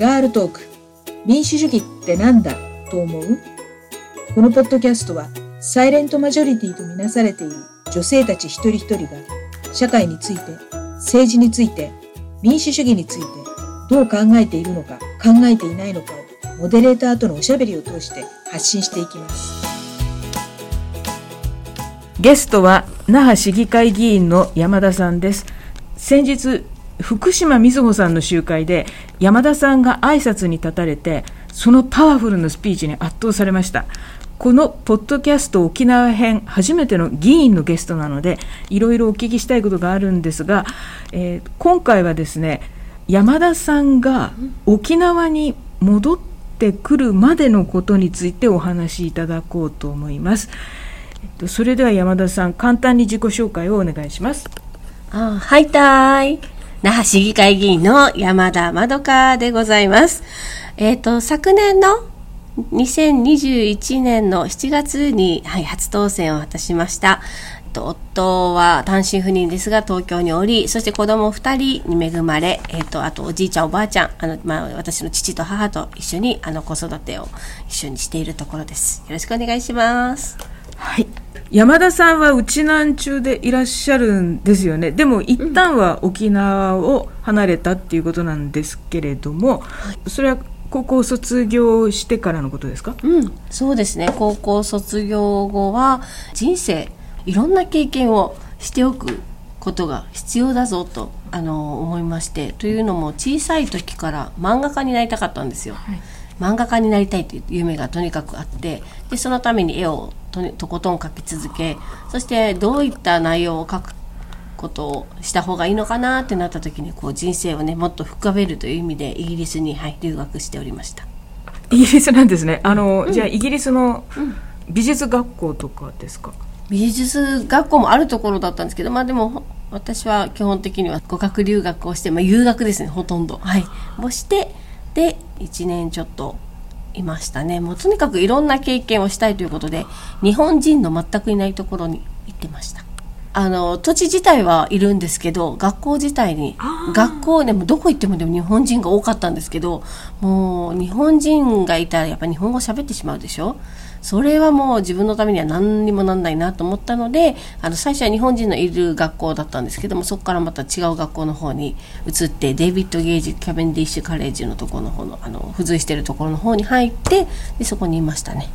ガールトーク。民主主義ってなんだ？と思う？このポッドキャストはサイレントマジョリティとみなされている女性たち一人一人が社会について政治について民主主義についてどう考えているのか考えていないのかをモデレーターとのおしゃべりを通して発信していきます。ゲストは那覇市議会議員の山田さんです。先日福島みずほさんの集会で山田さんが挨拶に立たれてそのパワフルなスピーチに圧倒されましたこのポッドキャスト沖縄編初めての議員のゲストなのでいろいろお聞きしたいことがあるんですが、えー、今回はですね山田さんが沖縄に戻ってくるまでのことについてお話しいただこうと思います。えっと、それでは山田さん簡単に自己紹介をお願いします。あはいたーい。那覇市議会議員の山田まどかでございます。えっ、ー、と、昨年の2021年の7月に、はい、初当選を果たしました。夫は単身赴任ですが東京におり、そして子供2人に恵まれ、えっ、ー、と、あとおじいちゃんおばあちゃん、あの、まあ、私の父と母と一緒にあの子育てを一緒にしているところです。よろしくお願いします。はい。山田さんは内南中でいらっしゃるんですよね。でも一旦は沖縄を離れたっていうことなんですけれども、それは高校卒業してからのことですか、うん、そうですね高校卒業後は人生いろんな経験をしておくことが必要だぞとあの思いましてというのも小さい時から漫画家になりたかったんですよ。はい漫画家になりたいという夢がとにかくあってでそのために絵をととことん描き続けそしてどういった内容を描くことをした方がいいのかなってなった時にこう人生をねもっと深めるという意味でイギリスに、はい、留学しておりました。イギリスなんですね。あの、うん、じゃあイギリスの美術学校とかですか、美術学校もあるところだったんですけどまあでも私は基本的には語学留学をして、まあ、留学ですねほとんど。はい。をしてで1年ちょっといましたね。もうとにかくいろんな経験をしたいということで日本人の全くいないところに行ってました。あの土地自体はいるんですけど学校自体に学校でもどこ行ってもでも日本人が多かったんですけどもう日本人がいたらやっぱ日本語喋ってしまうでしょ？それはもう自分のためには何にもなんないなと思ったのであの最初は日本人のいる学校だったんですけどもそこからまた違う学校の方に移ってデイビッド・ゲージキャベンディッシュ・カレッジのところの方のあの付随してるところの方に入ってでそこにいましたね。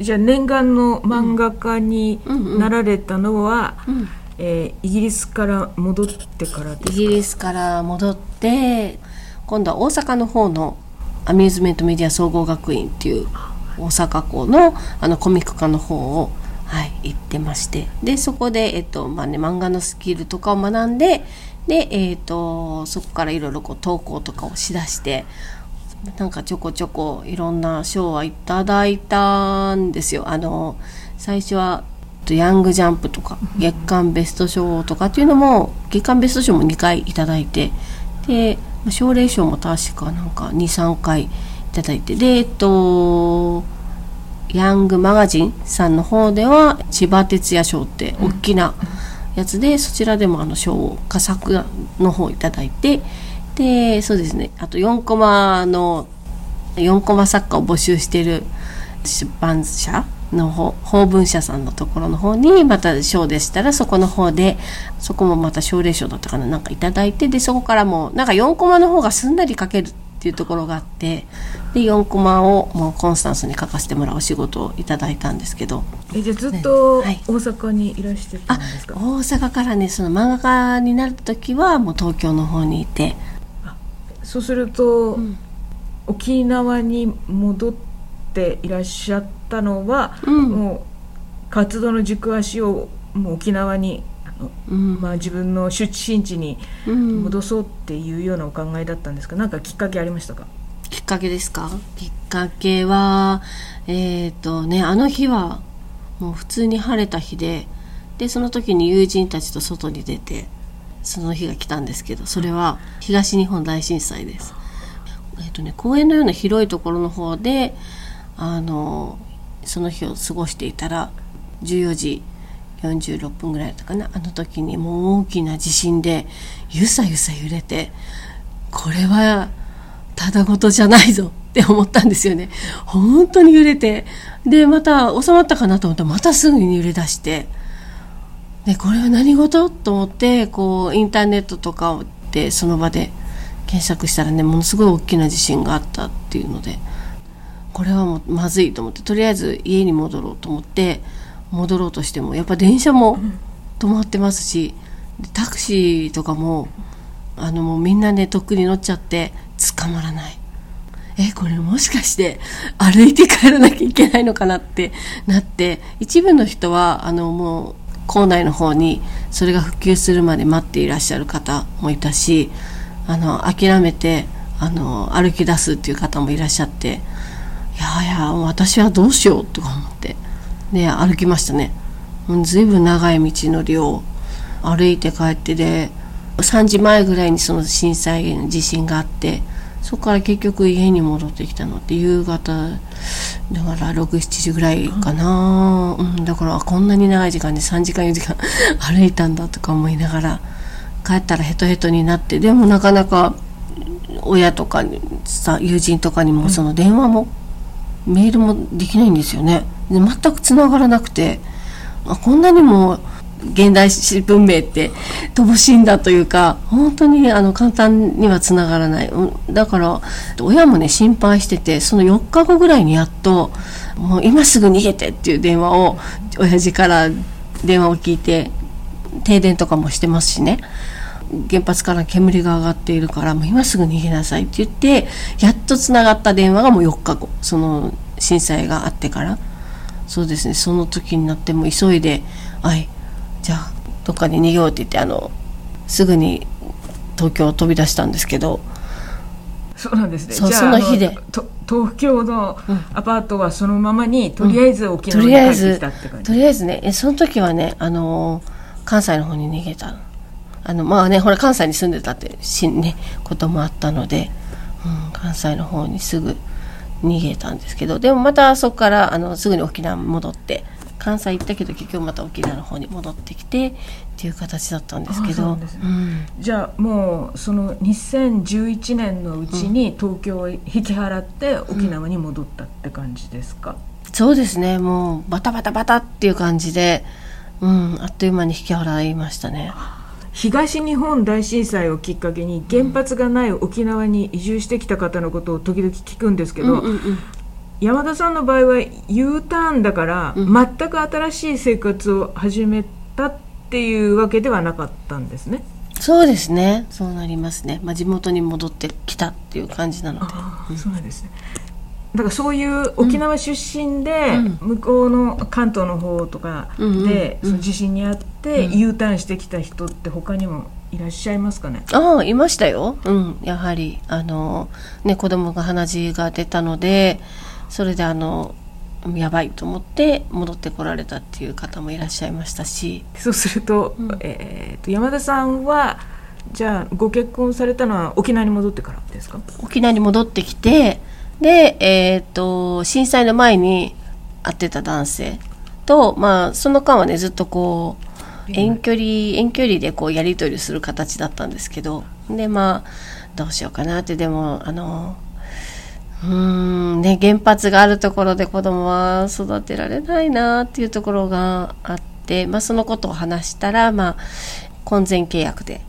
じゃあ念願の漫画家になられたのは、うん。うんうん、えー、イギリスから戻ってからイギリスから戻って今度は大阪の方のアミューズメントメディア総合学院っていう大阪校のあのコミック科の方を、はい、行ってましてでそこで、えっとまあね、漫画のスキルとかを学んでで、えっとそこからいろいろ投稿とかをしだしてなんかちょこちょこいろんな賞はいただいたんですよ。あの最初はヤングジャンプとか月間ベスト賞とかっていうのも月間ベスト賞も2回いただいてで奨励賞も確かなんか23回ただいて。でえっとヤングマガジンさんの方では千葉哲也賞って大きなやつで、そちらでもあの賞を佳作の方いただいてでそうですね。あと4コマの4コマ作家を募集してる出版社の方法文社さんのところの方にまた賞でしたらそこの方でそこもまた奨励賞だったかななんか頂いてでそこからもなんか4コマの方がすんなり書けるっていうところがあってで4コマをもうコンスタンスに書かせてもらうお仕事をいただいたんですけど。えじゃあずっと大阪にいらしてたんですか、はい、大阪からねその漫画家になる時はもう東京の方にいて。そうすると、うん、沖縄に戻っていらっしゃったのは、うん、もう活動の軸足をもう沖縄にうん、まあ、自分の出身地に戻そうっていうようなお考えだったんですか？何かきっかけありましたか？きっかけですか？きっかけはえっ、ー、とねあの日はもう普通に晴れた日ででその時に友人たちと外に出てその日が来たんですけどそれは東日本大震災です。えっとね、公園のような広いところの方であのその日を過ごしていたら14時46分ぐらいだったかな。あの時にもう大きな地震でゆさゆさ揺れてこれはただごとじゃないぞって思ったんですよね。本当に揺れてでまた収まったかなと思ったらまたすぐに揺れ出してでこれは何事？と思ってこうインターネットとかでその場で検索したらねものすごい大きな地震があったっていうのでこれはもうまずいと思ってとりあえず家に戻ろうと思って戻ろうとしてもやっぱ電車も止まってますしタクシーとかもあのもうみんなねとっくに乗っちゃって捕まらない。えこれもしかして歩いて帰らなきゃいけないのかなってなって一部の人はあのもう校内の方にそれが復旧するまで待っていらっしゃる方もいたしあの諦めてあの歩き出すっていう方もいらっしゃっていやいや私はどうしようとか思ってで歩きましたね。ずいぶん長い道のりを歩いて帰ってで3時前ぐらいにその震災の地震があってそこから結局家に戻ってきたのって夕方だから67時ぐらいかな、うん、だからこんなに長い時間で3時間4時間 歩いたんだとか思いながら帰ったらヘトヘトになってでもなかなか親とかさ友人とかにもその電話も、メールもできないんですよね。で全く繋がらなくてあこんなにも現代史文明って乏しいんだというか本当にあの簡単にはつながらない。だから親もね心配しててその4日後ぐらいにやっともう今すぐ逃げてっていう電話を親父から電話を聞いて停電とかもしてますしね。原発から煙が上がっているからもう今すぐ逃げなさいって言ってやっとつながった電話がもう4日後その震災があってから。そうですね。その時になっても急いで「はいじゃあどっかに逃げよう」って言ってあのすぐに東京を飛び出したんですけど。そうなんですね。その日で。東京のアパートはそのままに、うん、とりあえず沖縄に帰ってきたって感じ、とりあえずねえその時はねあの関西の方に逃げたあのまあねほら関西に住んでたってし、ね、こともあったので、うん、関西の方にすぐ逃げたんですけどでもまたそこからあのすぐに沖縄に戻って関西行ったけど結局また沖縄の方に戻ってきてっていう形だったんですけど、ね。うん、じゃあもうその2011年のうちに東京を引き払って沖縄に戻ったって感じですか、うん、そうですね。もうバタバタバタっていう感じで、うん、あっという間に引き払いましたね。東日本大震災をきっかけに原発がない沖縄に移住してきた方のことを時々聞くんですけど、うんうんうん、山田さんの場合は U ターンだから、全く新しい生活を始めたっていうわけではなかったんですね。そうですね。そうなりますね、まあ、地元に戻ってきたっていう感じなので、うん、そうなんですねだからそういう沖縄出身で、向こうの関東の方とかで、その地震にあって U ターンしてきた人って他にもいらっしゃいますかね？ああいましたよ、うん、やはりあの、ね、子供が鼻血が出たのでそれであのやばいと思って戻ってこられたっていう方もいらっしゃいましたし。そうするとうん、えーと、山田さんはじゃあご結婚されたのは沖縄に戻ってからですか？沖縄に戻ってきてで、えーと、震災の前に会ってた男性と、まあ、その間はねずっとこう遠距離遠距離でこうやり取りする形だったんですけどでまあどうしようかなってでもあのうんね、原発があるところで子供は育てられないなっていうところがあって、まあ、そのことを話したら、まあ、婚前契約で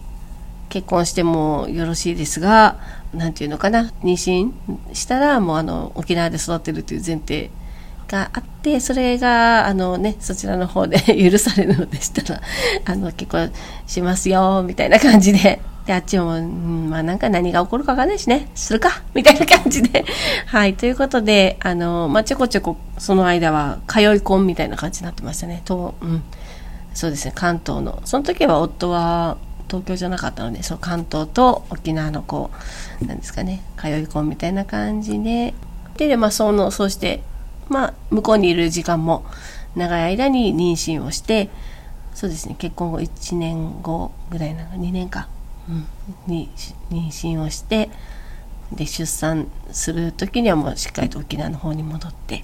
結婚してもよろしいですが何て言うのかな妊娠したらもうあの沖縄で育てるという前提があってそれがあの、ね、そちらの方で 許されるのでしたらあの結婚しますよみたいな感じでで、あっちも、うん、まあなんか何が起こるかわかんないしね、するかみたいな感じで。はい、ということで、あの、まあちょこちょこその間は通い込みたいな感じになってましたね。と、うん。そうですね、関東の。その時は夫は東京じゃなかったので、その関東と沖縄のこう、なんですかね、通い込みたいな感じで、でで、まあその、そうして、まあ向こうにいる時間も長い間に妊娠をして、そうですね、結婚後1年後ぐらいなの、2年か。に妊娠をしてで出産する時にはもうしっかりと沖縄の方に戻って。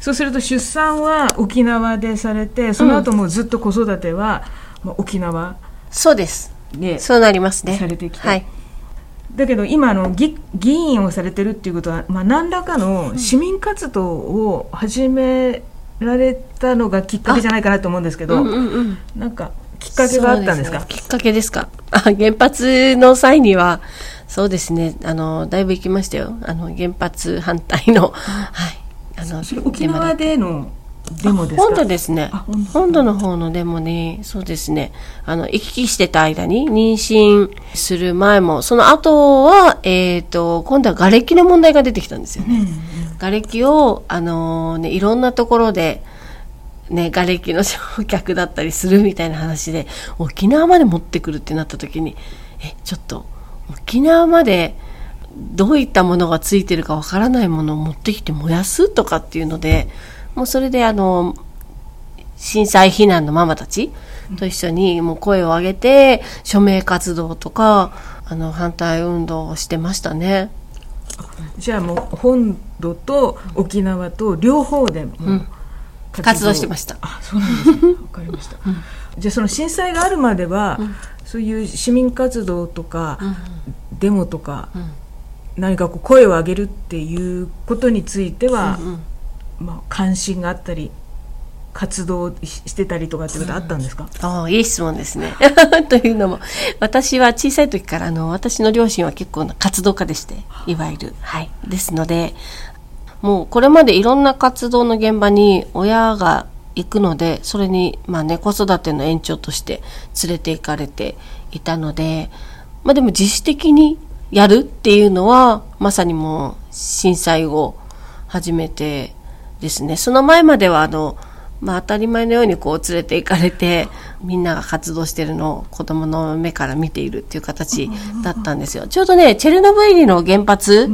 そうすると出産は沖縄でされてその後もずっと子育ては、うん、沖縄そうです。ねそうなりますね。されてきて、はい、だけど今の議議員をされてるっていうことは、まあ、何らかの市民活動を始められたのがきっかけじゃないかなと思うんですけど、うんうんうん。なんかきっかけがあったんですか？ね。きっかけですか？あ原発の際には、そうですね、あの、だいぶ行きましたよ。あの、原発反対の、はい。あの、それ沖縄ででのデモですか？本土ですね。あ本土。の方のデモにそうですね。あの行き来してた間に妊娠する前もその後はえっ、と今度は瓦礫の問題が出てきたんですよね、瓦礫をあのねいろんなところでね、瓦礫の焼却だったりするみたいな話で沖縄まで持ってくるってなった時にえちょっと沖縄までどういったものがついてるかわからないものを持ってきて燃やすとかっていうのでもうそれであの震災避難のママたちと一緒にもう声を上げて署名活動とかあの反対運動をしてましたね。じゃあもう本土と沖縄と両方でもう活動。してました。あそうなんですね。わかりました、じゃあその震災があるまでは、そういう市民活動とか、デモとか、何かこう声を上げるっていうことについては、まあ、関心があったり活動してたりとかってことあったんですか、ああ、いい質問ですね。というのも、私は小さい時から、あの、私の両親は結構な活動家でして、いわゆる。はい。ですので、もうこれまでいろんな活動の現場に親が行くので、それに、まあね、子育ての延長として連れて行かれていたので、まあでも自主的にやるっていうのは、まさにもう震災後初めてですね。その前までは、あの、まあ当たり前のようにこう連れて行かれて、みんなが活動してるのを子供の目から見ているっていう形だったんですよ。ちょうどね、チェルノブイリの原発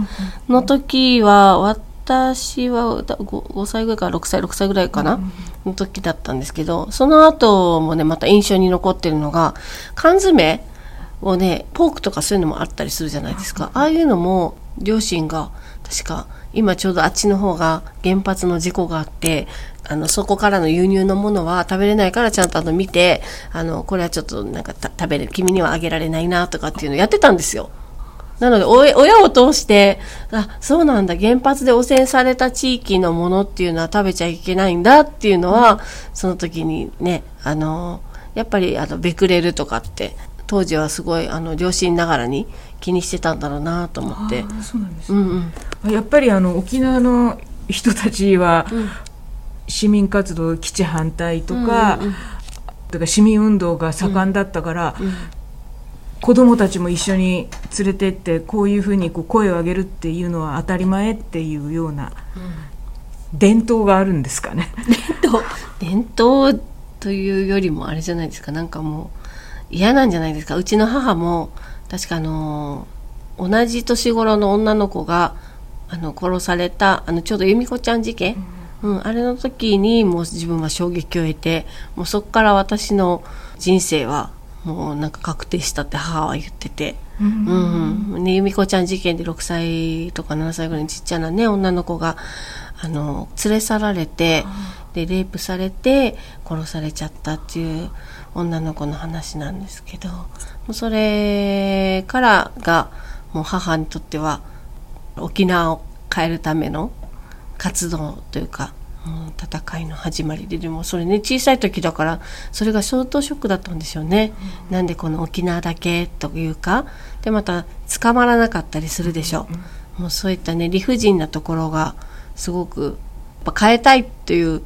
の時は、私は 5, 5歳ぐらいから6歳、6歳ぐらいかな、の時だったんですけど、その後もね、また印象に残ってるのが、缶詰をね、ポークとかそういうのもあったりするじゃないですか。ああいうのも、両親が、確か、今ちょうどあっちの方が原発の事故があって、あの、そこからの輸入のものは食べれないからちゃんとあの見て、あの、これはちょっとなんか食べる、君にはあげられないなとかっていうのをやってたんですよ。なので、親を通して、あ、そうなんだ、原発で汚染された地域のものっていうのは食べちゃいけないんだっていうのは、その時にね、あの、やっぱり、あの、ベクレルとかって、当時はすごい、あの、両親ながらに気にしてたんだろうなと思って。あそうなんですうんうん。やっぱりあの沖縄の人たちは、市民活動基地反対とか,、とか市民運動が盛んだったから、子供たちも一緒に連れてってこういうふうにこう声を上げるっていうのは当たり前っていうような伝統があるんですかね。伝統というよりもあれじゃないですか。なんかもう嫌なんじゃないですか。うちの母も確かあの同じ年頃の女の子があの殺されたあのちょうど由美子ちゃん事件、うん。あれの時にもう自分は衝撃を得てもうそこから私の人生はもうなんか確定したって母は言ってて。うん。うん。ね、由美子ちゃん事件で6歳とか7歳ぐらいのちっちゃなね女の子があの連れ去られてでレイプされて殺されちゃったっていう女の子の話なんですけどもうそれからがもう母にとっては沖縄を変えるための活動というか、うん、戦いの始まりででもそれね小さい時だからそれが相当ショックだったんですよね、なんでこの沖縄だけというかでまた捕まらなかったりするでしょ。う、もうそういったね理不尽なところがすごくやっぱ変えたいという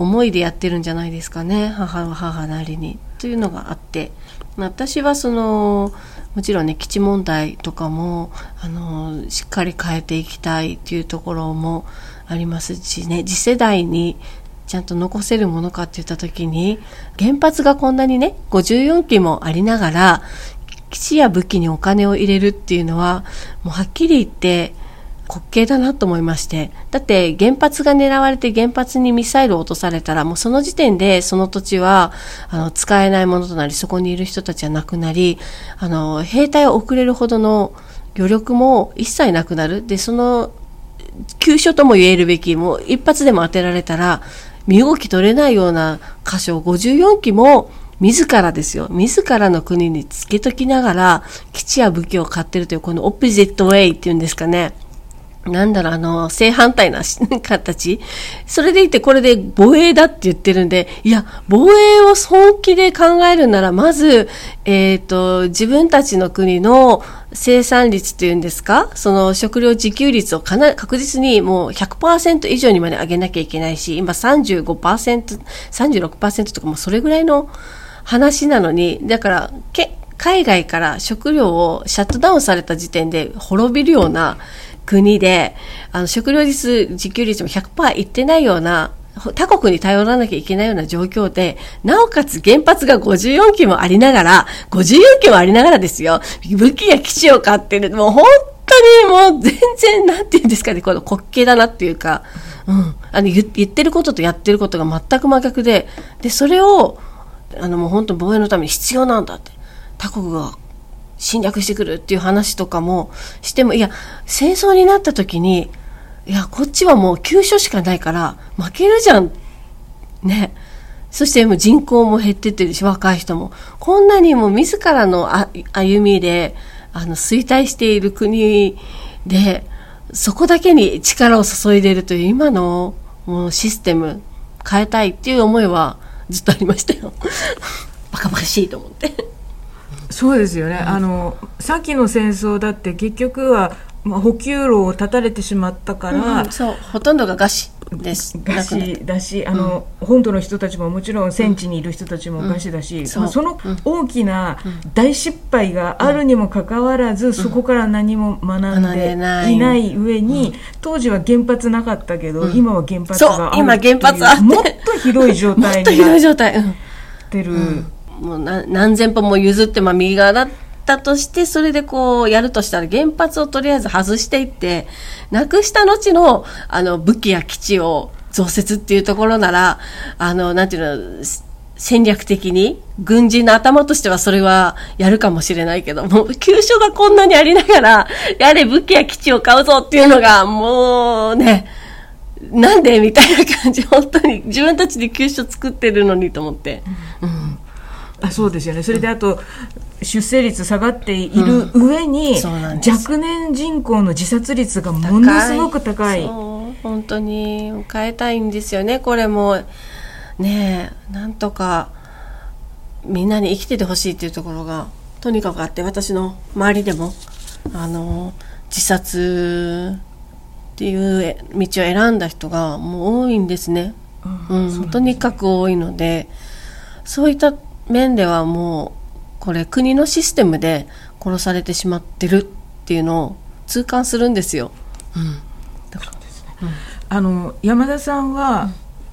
思いでやってるんじゃないですかね。母は母なりに。というのがあって。まあ私はそのもちろんね基地問題とかもあのしっかり変えていきたい。っていうところもありますしね。次世代にちゃんと残せるものかって言った時に原発がこんなにね54基もありながら基地や武器にお金を入れるっていうのはもうはっきり言って滑稽だなと思いまして。だって原発が狙われて原発にミサイルを落とされたらもうその時点でその土地はあの使えないものとなりそこにいる人たちは亡くなりあの兵隊を送れるほどの余力も一切なくなる。で、その急所とも言えるべきもう一発でも当てられたら身動き取れないような箇所54機も自らですよ。自らの国につけときながら、基地や武器を買ってるという、このオポジェットウェイっていうんですかね。なんだろう、あの、正反対な形。それでいて、これで防衛だって言ってるんで、いや、防衛を本気で考えるなら、まず、えっ、ー、と、自分たちの国の生産率っていうんですか？その食料自給率をかな確実にもう100%以上にまで上げなきゃいけないし、今35%、36%とかもそれぐらいの話なのに、だから、け海外から食料をシャットダウンされた時点で滅びるような、国で、あの、食料率、自給率も100%いってないような、他国に頼らなきゃいけないような状況で、なおかつ原発が54基もありながら、54基もありながらですよ、武器や基地を買ってる。もう本当にもう全然、なんて言うんですかね、この滑稽だなっていうか、うん。あの言、言ってることとやってることが全く真逆で、で、それを、あのもう本当防衛のために必要なんだって。他国が侵略してくるっていう話とかもしても、いや、戦争になった時に、いや、こっちはもう急所しかないから負けるじゃん。ね。そしてもう人口も減ってってるし、若い人も。こんなにも自らの歩みで、あの、衰退している国で、そこだけに力を注いでるという今のもうシステム変えたいっていう思いはずっとありましたよ。バカバカしいと思って。そうですよね、うん、あの先の戦争だって結局は、まあ、補給路を断たれてしまったから、うん、そう。ほとんどが餓死です。餓死だしあの、うん、本土の人たちももちろん戦地にいる人たちも餓死だし、そまあ、その大きな大失敗があるにもかかわらず、そこから何も学んでい。ない上に、当時は原発なかったけど、今は原発がある今原発あもっと広い状態になってる。もう何千歩も譲って、まあ、右側だったとして、それでこう、やるとしたら原発をとりあえず外していって、なくした後の、あの、武器や基地を増設っていうところなら、あの、なんていうの、戦略的に、軍人の頭としてはそれはやるかもしれないけども、急所がこんなにありながら、やれ武器や基地を買うぞっていうのが、もうね、なんでみたいな感じ、本当に自分たちで急所作ってるのにと思って。うんあそうですよね。それであと、出生率下がっている上に、うん、若年人口の自殺率がものすごく高い。本当に変えたいんですよね。これもねなんとかみんなに生きててほしいっていうところがとにかくあって私の周りでもあの自殺っていう道を選んだ人がもう多いんですね、うん、うん、とにかく多いのでそういった面ではもうこれ国のシステムで殺されてしまってるっていうのを痛感するんですよ。うん、あの山田さんは、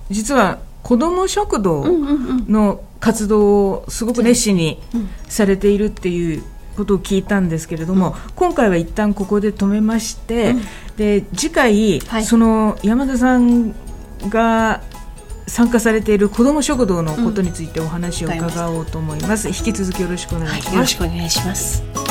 実は子ども食堂の活動をすごく熱心にされているっていうことを聞いたんですけれども、今回は一旦ここで止めまして、で次回、はい、その山田さんが参加されている子ども食堂のことについてお話を伺おうと思います、うん、引き続きよろしくお願いします、はい、よろしくお願いします